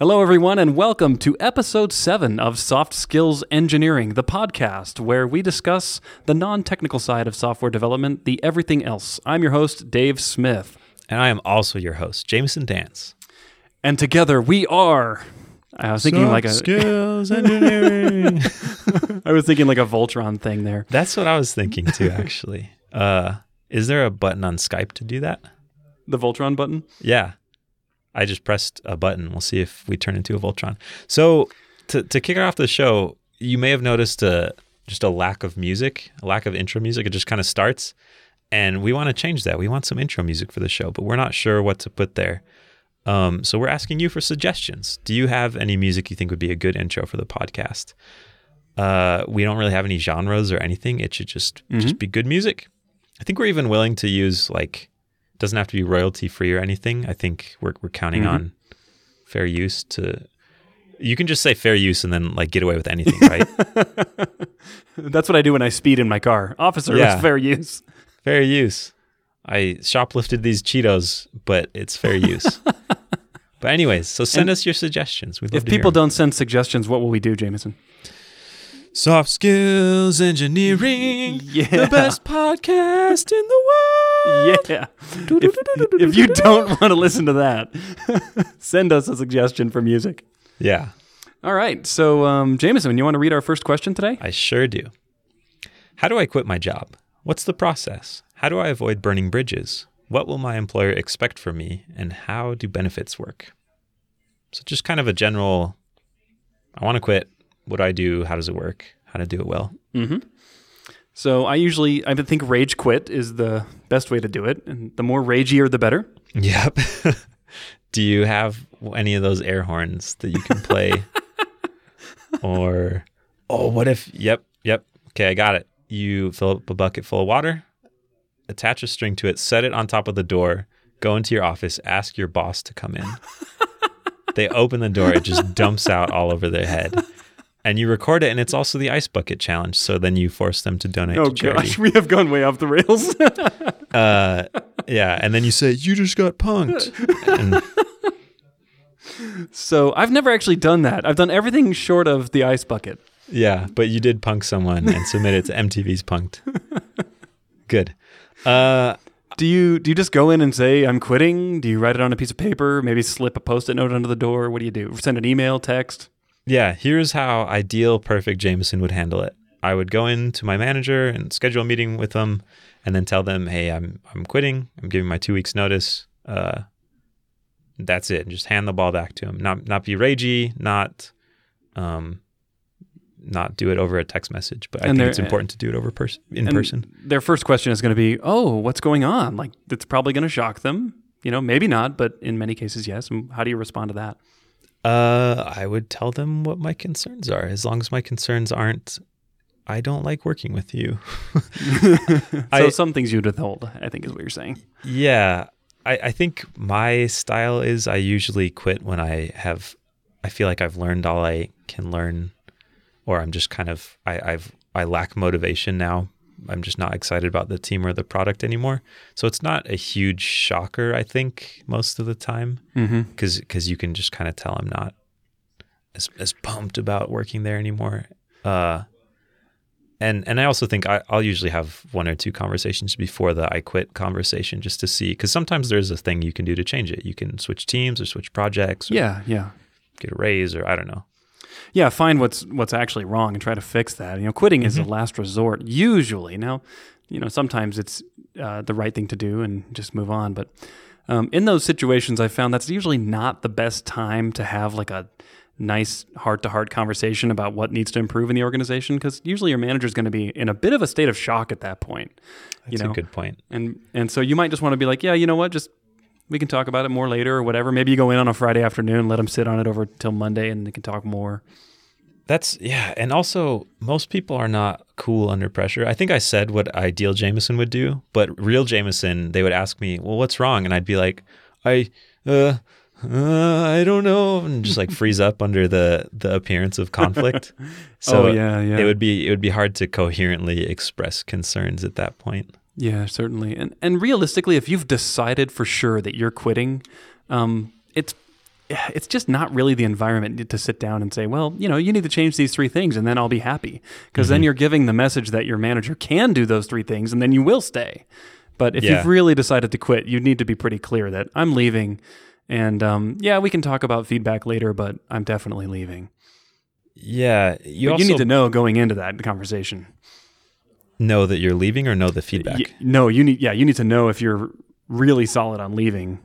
Hello, everyone, and welcome to episode seven of Soft Skills Engineering, the podcast where we discuss the non technical side of software development, the everything else. I'm your host, Dave Smith. And I am also your host, Jamison Dance. And together we are. I was thinking like a skills engineering. I was thinking like a Voltron thing there. That's what I was thinking too, actually. Uh, is there a button on Skype to do that? The Voltron button? Yeah. I just pressed a button. We'll see if we turn into a Voltron. So to to kick off the show, you may have noticed a just a lack of music, a lack of intro music. It just kind of starts, and we want to change that. We want some intro music for the show, but we're not sure what to put there. Um, so we're asking you for suggestions. Do you have any music you think would be a good intro for the podcast? Uh, we don't really have any genres or anything. It should just just be good music. I think we're even willing to use like doesn't have to be royalty free or anything. I think we're we're counting Mhm. on fair use to. You can just say fair use and then like get away with anything, right? That's what I do when I speed in my car. Officer, Yeah. it's fair use. fair use. I shoplifted these Cheetos, but it's fair use. but anyways, so send And us your suggestions. We'd love If hear don't send suggestions, what will we do, Jamison? soft skills engineering, Yeah. the best podcast in the world. Yeah. If, if you don't want to listen to that, send us a suggestion for music. Yeah, All right. So, um, Jamison, you want to read our first question today? I sure do. How do I quit my job? What's the process? How do I avoid burning bridges? What will my employer expect from me? And how do benefits work? So, just kind of a general I want to quit. What do I do? How does it work? How to do it well? Mm-hmm. So, I usually I think rage quit is the best way to do it, and the more ragier, the better. Yep. do you have any of those air horns that you can play? or, oh, what if, yep, yep. Okay, I got it. You fill up a bucket full of water, attach a string to it, set it on top of the door, go into your office, ask your boss to come in. they open the door, it just dumps out all over their head. And you record it, and it's also the ice bucket challenge. So then you force them to donate Oh to charity. gosh, we have gone way off the rails. Uh, yeah, and then you say you just got punked. And so, I've never actually done that. I've done everything short of the ice bucket. Yeah, but you did punk someone and submit it to MTV's Punked. Good. Uh, Do you do you just go in and say I'm quitting? Do you write it on a piece of paper? Maybe slip a post-it note under the door? What do you do? Send an email, text? Yeah, here's how ideal perfect Jamison would handle it. I would go into my manager and schedule a meeting with them, and then tell them, "Hey, I'm I'm quitting. I'm giving my two weeks notice. Uh, that's it. And just hand the ball back to him. Not not be ragey. Not um, not do it over a text message. But I And think it's important to do it over person in person. Their first question is going to be, "Oh, what's going on?" Like it's probably going to shock them. You know, maybe not, but in many cases, yes. And how do you respond to that? Uh, I would tell them what my concerns are. As long as my concerns aren't, I don't like working with you. so I- some things you'd withhold, I think, is what you're saying. yeah, I, I think my style is I usually quit when I have, I feel like I've learned all I can learn, or I'm just kind of I, I've I lack motivation now. I'm just not excited about the team or the product anymore. So it's not a huge shocker. I think most of the time. Mm-hmm. because you can just kind of tell I'm not as as pumped about working there anymore. Uh, and and I also think I, I'll usually have one or two conversations before the I quit conversation just to see because sometimes there's a thing you can do to change it. You can switch teams or switch projects, or Yeah, yeah, get a raise or I don't know. Yeah. Find what's what's actually wrong and try to fix that. You know, quitting is a Mm-hmm. last resort usually. Now, you know, sometimes it's uh, the right thing to do and just move on. But um, in those situations, I found that's usually not the best time to have like a nice heart to heart conversation about what needs to improve in the organization because usually your manager is going to be in a bit of a state of shock at that point. That's you know, a good point. and and so you might just want to be like, yeah, you know what, just we can talk about it more later or whatever. Maybe you go in on a Friday afternoon, let them sit on it over till Monday, and they can talk more. That's yeah, and also most people are not cool under pressure. I think I said what ideal Jamison would do, but real Jamison, they would ask me, "Well, what's wrong?" and I'd be like, "I uh, uh I don't know," and just like freeze up under the the appearance of conflict. So oh yeah, yeah, it would be it would be hard to coherently express concerns at that point. Yeah, certainly. And and realistically, if you've decided for sure that you're quitting, um, it's it's just not really the environment to sit down and say, well, you know, you need to change these three things and then I'll be happy. Because then you're giving the message that your manager can do those three things and then you will stay. But if Yeah. you've really decided to quit, you need to be pretty clear that I'm leaving. And um, yeah, we can talk about feedback later, but I'm definitely leaving. Yeah, you also you need to know going into that conversation. Know that you're leaving or know the feedback. Y- no, you need yeah, you need to know if you're really solid on leaving.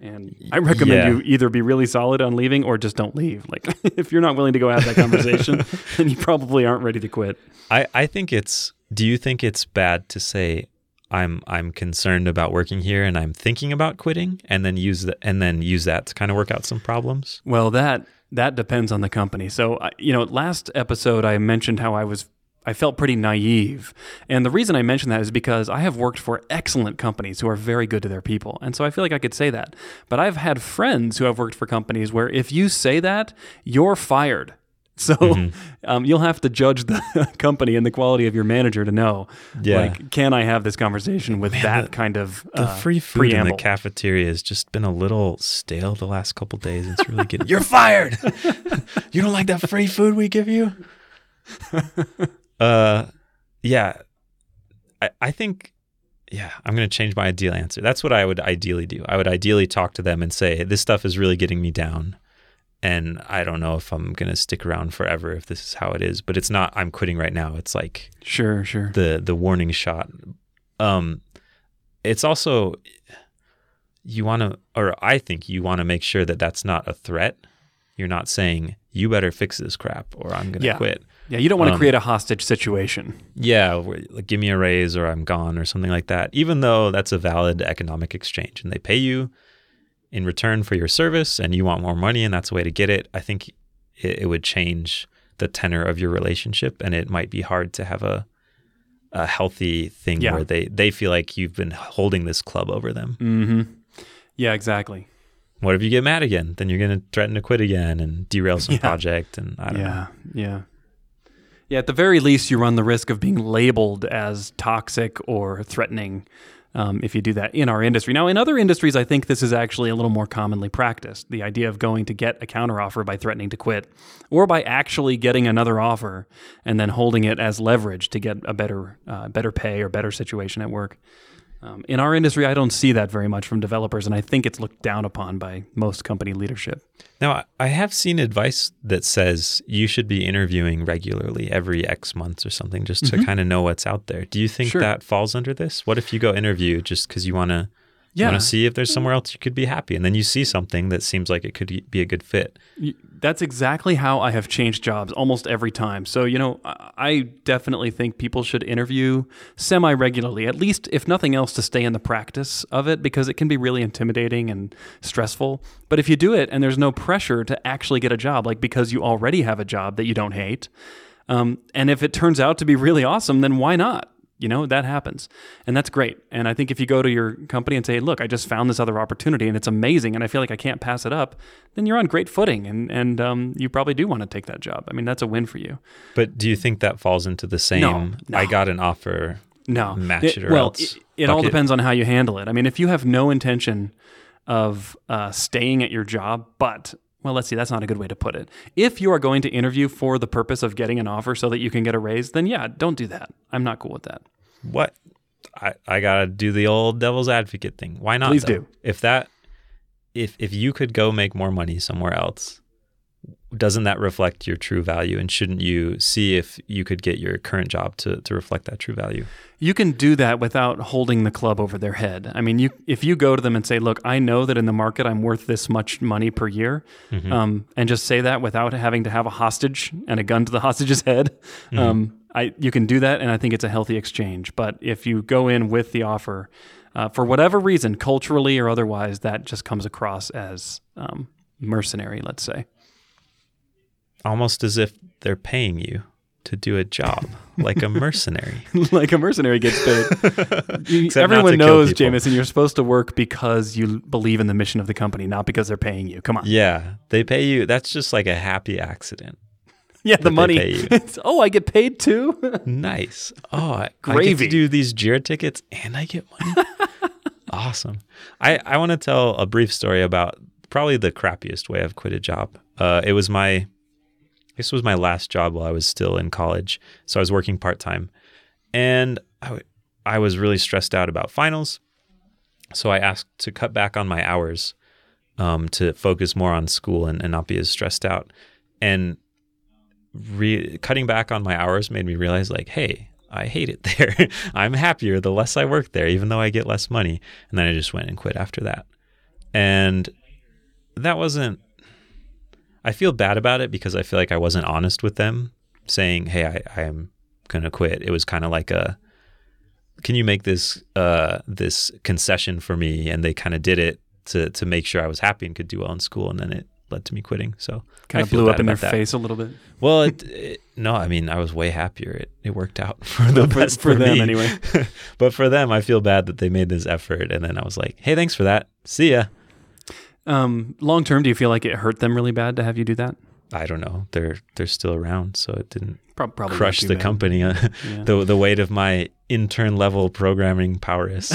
And I recommend Yeah. you either be really solid on leaving or just don't leave. Like if you're not willing to go have that conversation, then you probably aren't ready to quit. I, I think it's do you think it's bad to say I'm I'm concerned about working here and I'm thinking about quitting and then use the, and then use that to kind of work out some problems? Well, that that depends on the company. So, you know, last episode I mentioned how I was I felt pretty naive. And the reason I mention that is because I have worked for excellent companies who are very good to their people. And so I feel like I could say that. But I've had friends who have worked for companies where if you say that, you're fired. So um, you'll have to judge the company and the quality of your manager to know, Yeah. like, can I have this conversation with that the- kind of The uh, free food in the cafeteria has just been a little stale the last couple days. It's really getting You're fired. you don't like that free food we give you? Uh yeah. I, I think yeah, I'm going to change my ideal answer. That's what I would ideally do. I would ideally talk to them and say, this stuff is really getting me down. And I don't know if I'm going to stick around forever if this is how it is, but it's not, I'm quitting right now. It's like Sure, sure. the, the warning shot. Um, it's also, you want to, or I think you want to make sure that that's not a threat. You're not saying, you better fix this crap or I'm going to Yeah. quit. Yeah, you don't want to Um, create a hostage situation. Yeah, like give me a raise or I'm gone or something like that. Even though that's a valid economic exchange and they pay you in return for your service and you want more money and that's a way to get it, I think it, it would change the tenor of your relationship and it might be hard to have a a healthy thing Yeah. where they they feel like you've been holding this club over them. Mm-hmm. Yeah, exactly. What if you get mad again? Then you're going to threaten to quit again and derail some Yeah. project and I don't know. Yeah, yeah. Yeah, at the very least, you run the risk of being labeled as toxic or threatening um, if you do that in our industry. Now, in other industries, I think this is actually a little more commonly practiced the idea of going to get a counteroffer by threatening to quit or by actually getting another offer and then holding it as leverage to get a better, uh, better pay or better situation at work. Um, in our industry, I don't see that very much from developers, and I think it's looked down upon by most company leadership. Now, I- have seen advice that says you should be interviewing regularly every X months or something just to kind of know what's out there. Do you think Mm-hmm. Sure. that falls under this? What if you go interview just because you want to Yeah. want to see if there's somewhere else you could be happy and then you see something that seems like it could be a good fit? That's exactly how I have changed jobs almost every time. So, you know, I I definitely think people should interview semi regularly, at least, if nothing else, to stay in the practice of it because it can be really intimidating and stressful. But if you do it and there's no pressure to actually get a job, like because you already have a job that you don't hate, um, and if it turns out to be really awesome, then why not? You know, that happens. And that's great. And I think if you go to your company and say, look, I just found this other opportunity and it's amazing and I feel like I can't pass it up, then you're on great footing and, and um, you probably do want to take that job. I mean, that's a win for you. But do you think that falls into the same No, no. I got an offer No. match It- it, or well, else? it, it all depends on how you handle it. I mean, if you have no intention of uh, staying at your job, but well, let's see, that's not a good way to put it. If you are going to interview for the purpose of getting an offer so that you can get a raise, then yeah, don't do that. I'm not cool with that. What? I, I gotta do the old devil's advocate thing. Why not? Please though? do. If that if if you could go make more money somewhere else, doesn't that reflect your true value? And shouldn't you see if you could get your current job to, to reflect that true value? You can do that without holding the club over their head. I mean, you if you go to them and say, "Look, I know that in the market I'm worth this much money per year," um, and just say that without having to have a hostage and a gun to the hostage's head, um, I you can do that, and I think it's a healthy exchange. But if you go in with the offer, uh, for whatever reason, culturally or otherwise, that just comes across as um, mercenary. Let's say. Almost as if they're paying you to do a job, like a mercenary. like a mercenary gets paid. You- everyone knows. Jamison, you're supposed to work because you believe in the mission of the company, not because they're paying you. Come on. yeah, they pay you. That's just like a happy accident. Yeah, the money. Oh, I get paid too. Nice. Oh, I, I get to do these Jira tickets and I get money. awesome. I, I want to tell a brief story about probably the crappiest way I've quit a job. Uh, it was my, this was my last job while I was still in college. So I was working part time, and I, w- I was really stressed out about finals. So I asked to cut back on my hours um, to focus more on school and, and not be as stressed out. And re- cutting back on my hours made me realize, like, hey, I hate it there. I'm happier the less I work there, even though I get less money. And then I just went and quit after that. And that wasn't, I feel bad about it because I feel like I wasn't honest with them saying, hey, I, I am going to quit. It was kind of like a, can you make this uh, this concession for me? And they kind of did it to to make sure I was happy and could do well in school. And then it led to me quitting. So Kind of blew up in their that. face a little bit. Well, it, it, no, I mean, I was way happier. It it worked out for the For- best for for, them me. anyway. but for them, I feel bad that they made this effort, and then I was like, "Hey, thanks for that. See ya." Um, long term, do you feel like it hurt them really bad to have you do that? I don't know. They're they're still around, so it didn't Prob- Probably crush the bad. company. Yeah. the the weight of my intern level programming prowess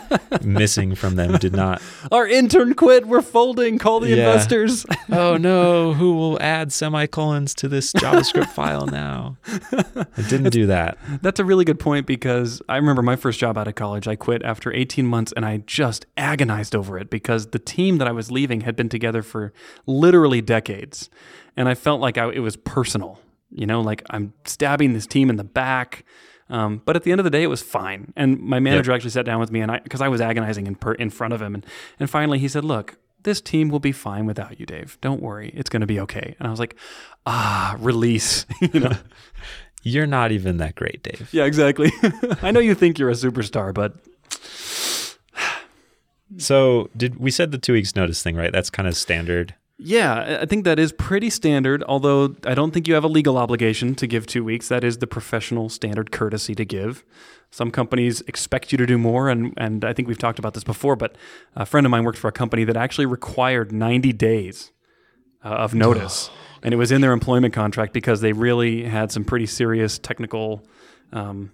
missing from them did not. Our intern quit. We're folding. Call the Yeah. investors. Oh no! Who will add semicolons to this JavaScript file now? It didn't do that. That's a really good point because I remember my first job out of college. I quit after 18 months and I just agonized over it because the team that I was leaving had been together for literally decades. And I felt like I, it was personal, you know, like I'm stabbing this team in the back. Um, but at the end of the day, it was fine. And my manager actually sat down with me and I, because I was agonizing in, per, in front of him. And, and finally he said, Look, this team will be fine without you, Dave. Don't worry. It's going to be okay. And I was like, ah, release. you know? You're not even that great, Dave. Yeah, exactly. I know you think you're a superstar, but So did we said the two weeks notice thing, right? That's kind of standard. Yeah, I- think that is pretty standard. Although I don't think you have a legal obligation to give two weeks. That is the professional standard courtesy to give. Some companies expect you to do more, and and I think we've talked about this before. But a friend of mine worked for a company that actually required 90 days uh, of notice, and it was in their employment contract because they really had some pretty serious technical. Um,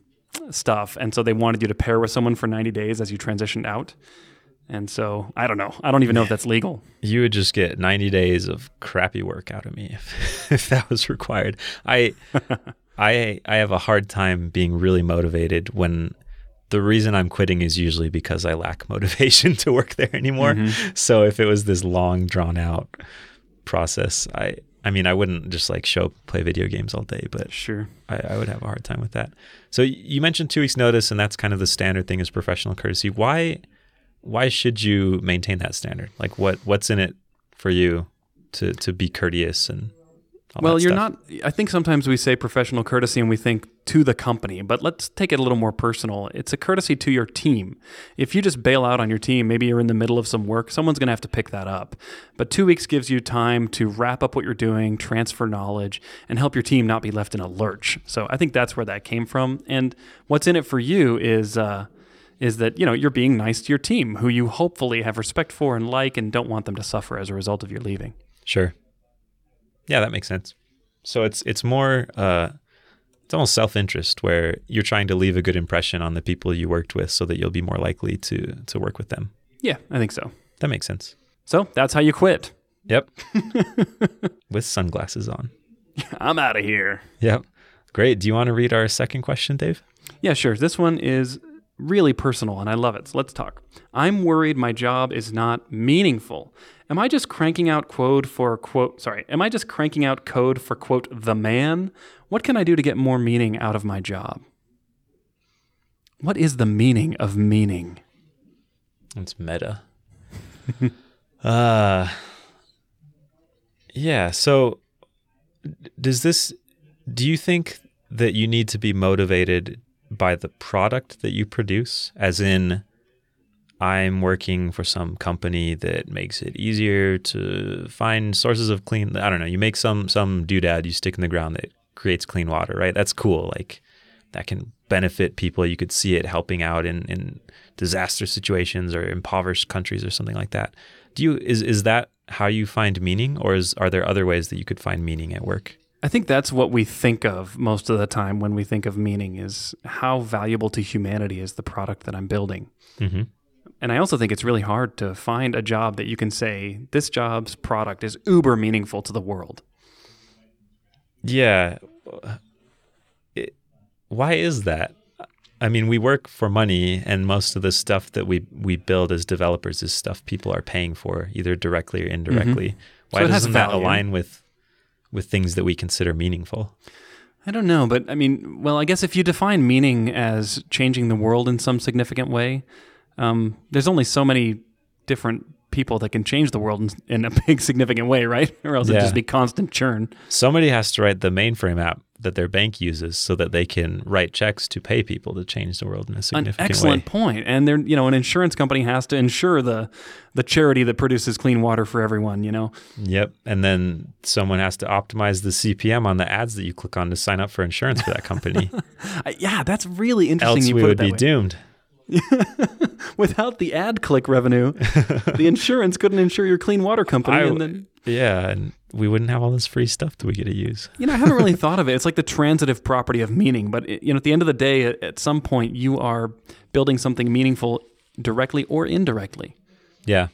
stuff and so they wanted you to pair with someone for 90 days as you transitioned out and so i don't know i don't even know if that's legal You would just get 90 days of crappy work out of me if, if that was required. I I I have a hard time being really motivated when the reason I'm quitting is usually because I lack motivation to work there anymore. Mm-hmm. So if it was this long drawn out process, I I mean I wouldn't just like show play video games all day, but sure I, I would have a hard time with that. So you mentioned two weeks notice, and that's kind of the standard thing is professional courtesy. Why why should you maintain that standard? Like what what's in it for you to to be courteous and well you're stuff? not i think sometimes we say professional courtesy and we think to the company but let's take it a little more personal. It's a courtesy to your team. If you just bail out on your team maybe you're in the middle of some work someone's going to have to pick that up. But two weeks gives you time to wrap up what you're doing transfer knowledge and help your team not be left in a lurch. So i think that's where that came from. And what's in it for you is uh, is that you know you're being nice to your team who you hopefully have respect for and like and don't want them to suffer as a result of your leaving Sure. Yeah, that makes sense. So it's it's more uh it's almost self-interest where you're trying to leave a good impression on the people you worked with so that you'll be more likely to to work with them. yeah i think so That makes sense. so that's how you quit Yep. with sunglasses on. I'm out of here. Yep. Great. Do you want to read our second question, Dave? Yeah, sure. This one is really personal and I love it. So let's talk. I'm worried my job is not meaningful. Am I just cranking out code for quote, sorry, am I just cranking out code for quote, the man? What can I do to get more meaning out of my job? What is the meaning of meaning? It's meta. uh Yeah, so does this do you think that you need to be motivated by the product that you produce as in I'm working for some company that makes it easier to find sources of clean I don't know, you make some some doodad you stick in the ground that creates clean water, right? That's cool. Like that can benefit people. You could see it helping out in, in disaster situations or impoverished countries or something like that. Do you is is that how you find meaning, or is are there other ways that you could find meaning at work? I think that's what we think of most of the time when we think of meaning is how valuable to humanity is the product that I'm building. Mm-hmm. And I also think it's really hard to find a job that you can say this job's product is uber meaningful to the world. Yeah. It, why is that? I mean, we work for money, and most of the stuff that we we build as developers is stuff people are paying for, either directly or indirectly. Why So doesn't that align with with things that we consider meaningful? I don't know, but I mean, well, I guess if you define meaning as changing the world in some significant way, um, there's only so many different people that can change the world in, in a big significant way, right? Or else it'd just be constant churn. Somebody has to write the mainframe app that their bank uses so that they can write checks to pay people to change the world in a An significant excellent way. point. And there, you know, an insurance company has to insure the the charity that produces clean water for everyone. You know, Yep. And then someone has to optimize the CPM on the ads that you click on to sign up for insurance for that company. Yeah, that's really interesting. Else we would be way. doomed. Without the ad click revenue, the insurance couldn't insure your clean water company. I- and then, Yeah, and we wouldn't have all this free stuff that we get to use. you know, I haven't really thought of it. It's like the transitive property of meaning. But it, you know, at the end of the day, at, at some point, you are building something meaningful directly or indirectly. Yeah.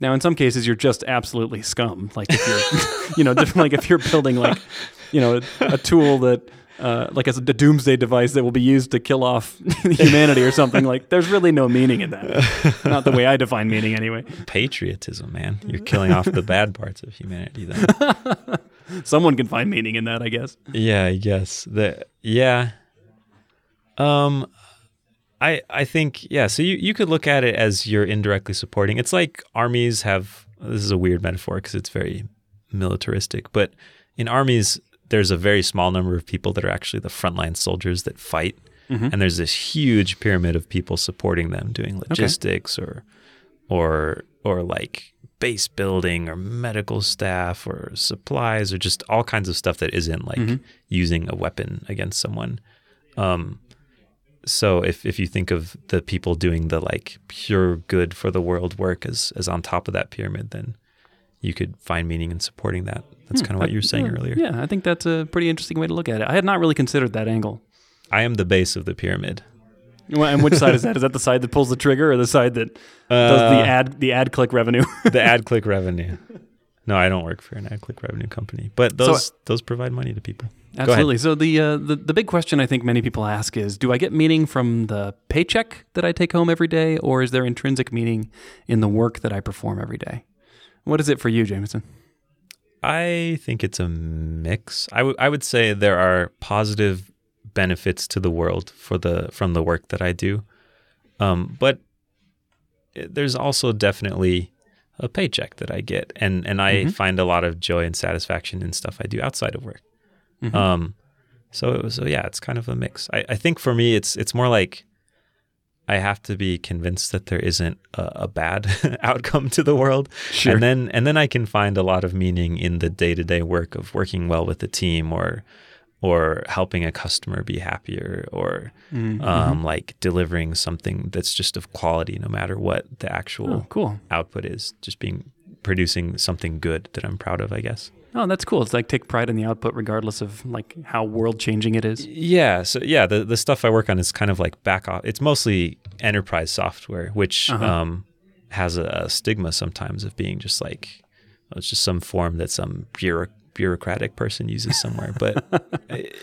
Now, in some cases, you're just absolutely scum. Like if you're, you know, like if you're building like, you know, a, a tool that, uh, like as a, doomsday device that will be used to kill off humanity or something. Like, there's really no meaning in that. Not the way I define meaning, anyway. Patriotism, man. You're killing off the bad parts of humanity then. Someone can find meaning in that, I guess. yeah, I guess. The yeah. Um I I think yeah, so you you could look at it as you're indirectly supporting. It's like armies have this is a weird metaphor because it's very militaristic, but in armies there's a very small number of people that are actually the frontline soldiers that fight. And there's this huge pyramid of people supporting them doing logistics or or or like base building or medical staff or supplies or just all kinds of stuff that isn't like using a weapon against someone. Um, so if if you think of the people doing the like pure good for the world work as as on top of that pyramid, then you could find meaning in supporting that. That's kind of what you were saying Yeah, earlier. Yeah, I think that's a pretty interesting way to look at it. I had not really considered that angle. I am the base of the pyramid. Well, And which side is that? Is that the side that pulls the trigger, or the side that does the ad the ad click revenue? the ad click revenue. No, I don't work for an ad click revenue company, but those those provide money to people. Absolutely. So the, uh, the the big question I think many people ask is, do I get meaning from the paycheck that I take home every day, or is there intrinsic meaning in the work that I perform every day? What is it for you, Jamison? I think it's a mix. I would I would say there are positive benefits to the world for the from the work that I do, um, but it- there's also definitely a paycheck that I get, and and I Mhm. find a lot of joy and satisfaction in stuff I do outside of work. Mhm. Um, so it was, so yeah, it's kind of a mix. I, I think for me, it's it's more like I have to be convinced that there isn't a, a bad outcome to the world, Sure. and then and then I can find a lot of meaning in the day to day work of working well with the team or or helping a customer be happier or Mm, um, like delivering something that's just of quality no matter what the actual oh, cool. output is just being producing something good that I'm proud of I guess Oh, that's cool. It's like take pride in the output, regardless of like how world changing it is. yeah so yeah the, the stuff I work on is kind of like back off it's mostly enterprise software which Uh-huh. um, has a, a stigma sometimes of being just like oh, it's just some form that some bureau- bureaucratic person uses somewhere but it,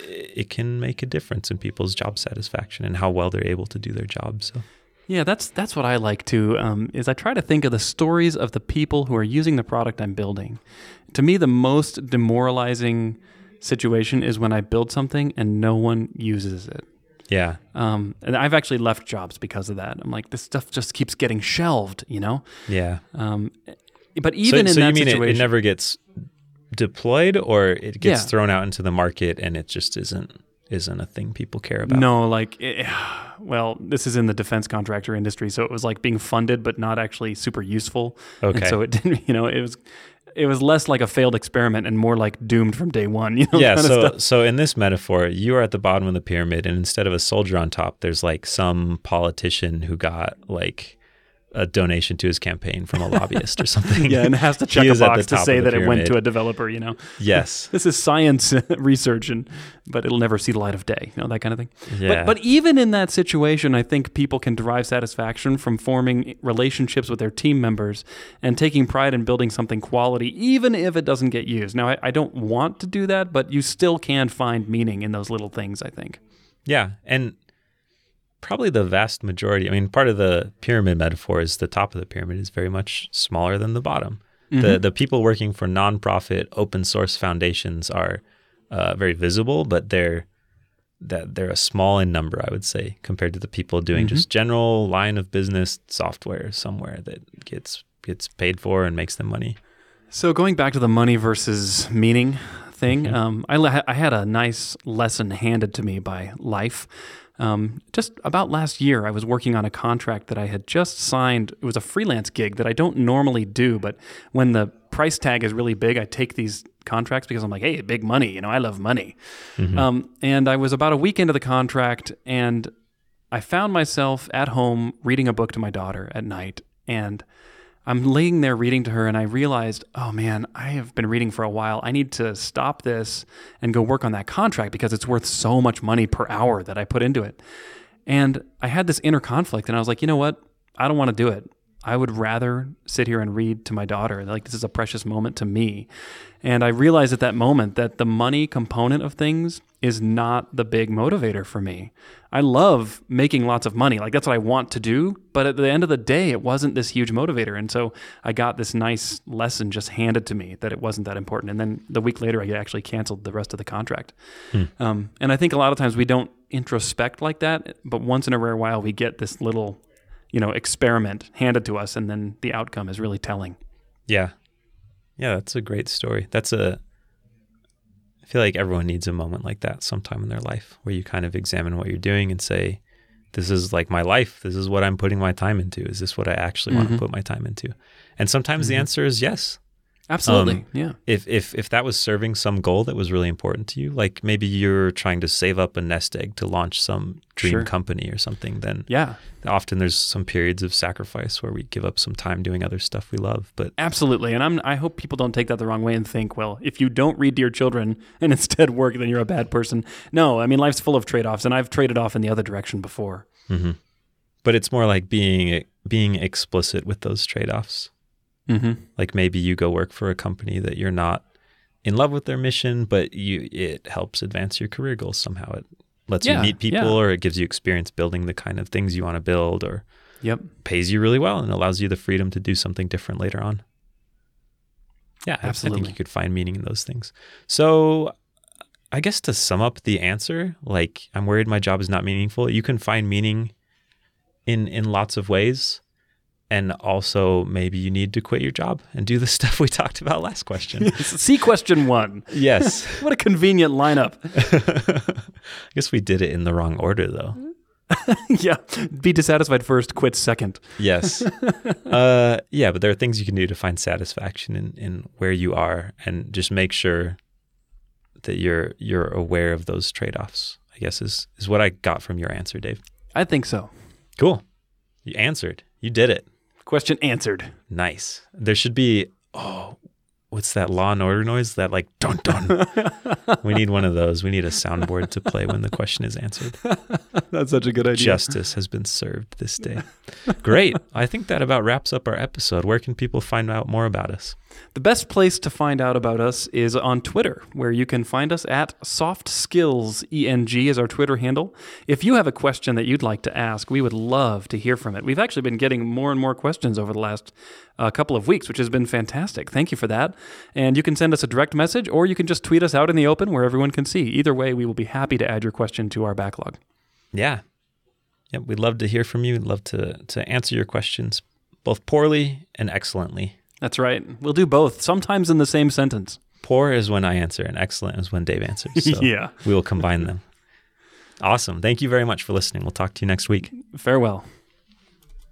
it can make a difference in people's job satisfaction and how well they're able to do their job so Yeah, that's that's what I like too. Um, is I try to think of the stories of the people who are using the product I'm building. To me, the most demoralizing situation is when I build something and no one uses it. yeah Um, and I've actually left jobs because of that. I'm like, this stuff just keeps getting shelved, you know. yeah Um, but even so, in so that you mean it, situation, it never gets deployed or it gets Yeah. thrown out into the market and it just isn't isn't a thing people care about No, like, it, well, this is in the defense contractor industry, so it was like being funded but not actually super useful. Okay. And so it didn't, you know, it was, it was less like a failed experiment and more like doomed from day one. You know, yeah so so in this metaphor you are at the bottom of the pyramid and instead of a soldier on top there's like some politician who got like a donation to his campaign from a lobbyist or something. Yeah, and it has to check He a box to say that it went to a developer. You know, Yes. this is science research, and but it'll never see the light of day. You know that kind of thing. Yeah. But but even in that situation, I think people can derive satisfaction from forming relationships with their team members and taking pride in building something quality, even if it doesn't get used. Now, I, I don't want to do that, but you still can find meaning in those little things. I think. Yeah, and probably the vast majority. I mean, part of the pyramid metaphor is the top of the pyramid is very much smaller than the bottom. The the people working for nonprofit open source foundations are uh, very visible, but they're that they're a small in number, I would say, compared to the people doing just general line of business software somewhere that gets gets paid for and makes them money. So going back to the money versus meaning thing, um, I, I had a nice lesson handed to me by life. Um, just about last year, I was working on a contract that I had just signed. It was a freelance gig that I don't normally do, but when the price tag is really big, I take these contracts because I'm like, hey, big money. You know, I love money. Um, and I was about a week into the contract, and I found myself at home reading a book to my daughter at night, and I'm laying there reading to her, and I realized, oh man, I have been reading for a while. I need to stop this and go work on that contract because it's worth so much money per hour that I put into it. And I had this inner conflict, and I was like, you know what? I don't want to do it. I would rather sit here and read to my daughter. Like, this is a precious moment to me. And I realized at that moment that the money component of things is not the big motivator for me. I love making lots of money. Like, that's what I want to do. But at the end of the day, it wasn't this huge motivator. And so I got this nice lesson just handed to me that it wasn't that important. And then the week later, I actually canceled the rest of the contract. Um, and I think a lot of times we don't introspect like that. But once in a rare while, we get this little, you know, experiment handed to us. And then the outcome is really telling. Yeah. Yeah, that's a great story. That's a I feel like everyone needs a moment like that sometime in their life where you kind of examine what you're doing and say, This is like my life. This is what I'm putting my time into. Is this what I actually want to mm-hmm. put my time into? And sometimes the mm-hmm. answer is yes. Absolutely. Um, yeah. If if if that was serving some goal that was really important to you, like maybe you're trying to save up a nest egg to launch some dream Sure. company or something, then Yeah. often there's some periods of sacrifice where we give up some time doing other stuff we love. But Absolutely. And I'm I hope people don't take that the wrong way and think, well, if you don't read to your children and instead work, then you're a bad person. No, I mean life's full of trade-offs and I've traded off in the other direction before. but it's more like being being explicit with those trade-offs. Mm-hmm. Like maybe you go work for a company that you're not in love with their mission, but you it helps advance your career goals somehow. It lets Yeah, you meet people yeah. or it gives you experience building the kind of things you want to build or Yep. pays you really well and allows you the freedom to do something different later on. Yeah, I- I think you could find meaning in those things. So I guess to sum up the answer, like I'm worried my job is not meaningful. You can find meaning in in lots of ways. And also maybe you need to quit your job and do the stuff we talked about last question. See question one. yes. What a convenient lineup. I guess we did it in the wrong order though. yeah. Be dissatisfied first, quit second. Yes. uh, yeah, but there are things you can do to find satisfaction in, in where you are and just make sure that you're you're aware of those trade offs, I guess is is what I got from your answer, Dave. I think so. Cool. You answered. You did it. Question answered. Nice. There should be oh what's that law and order noise? That like dun dun. we need one of those. We need a soundboard to play when the question is answered. That's such a good idea. Justice has been served this day. Great. I think that about wraps up our episode. Where can people find out more about us? The best place to find out about us is on Twitter, where you can find us at Soft Skills ENG is our Twitter handle. If you have a question that you'd like to ask, we would love to hear from it. We've actually been getting more and more questions over the last uh, couple of weeks, which has been fantastic. Thank you for that. And you can send us a direct message, or you can just tweet us out in the open where everyone can see. Either way, we will be happy to add your question to our backlog. Yeah. Yep. We'd love to hear from you. We'd love to to answer your questions both poorly and excellently. That's right. We'll do both, sometimes in the same sentence. Poor is when I answer, and excellent is when Dave answers. So Yeah. we will combine them. Awesome. Thank you very much for listening. We'll talk to you next week. Farewell.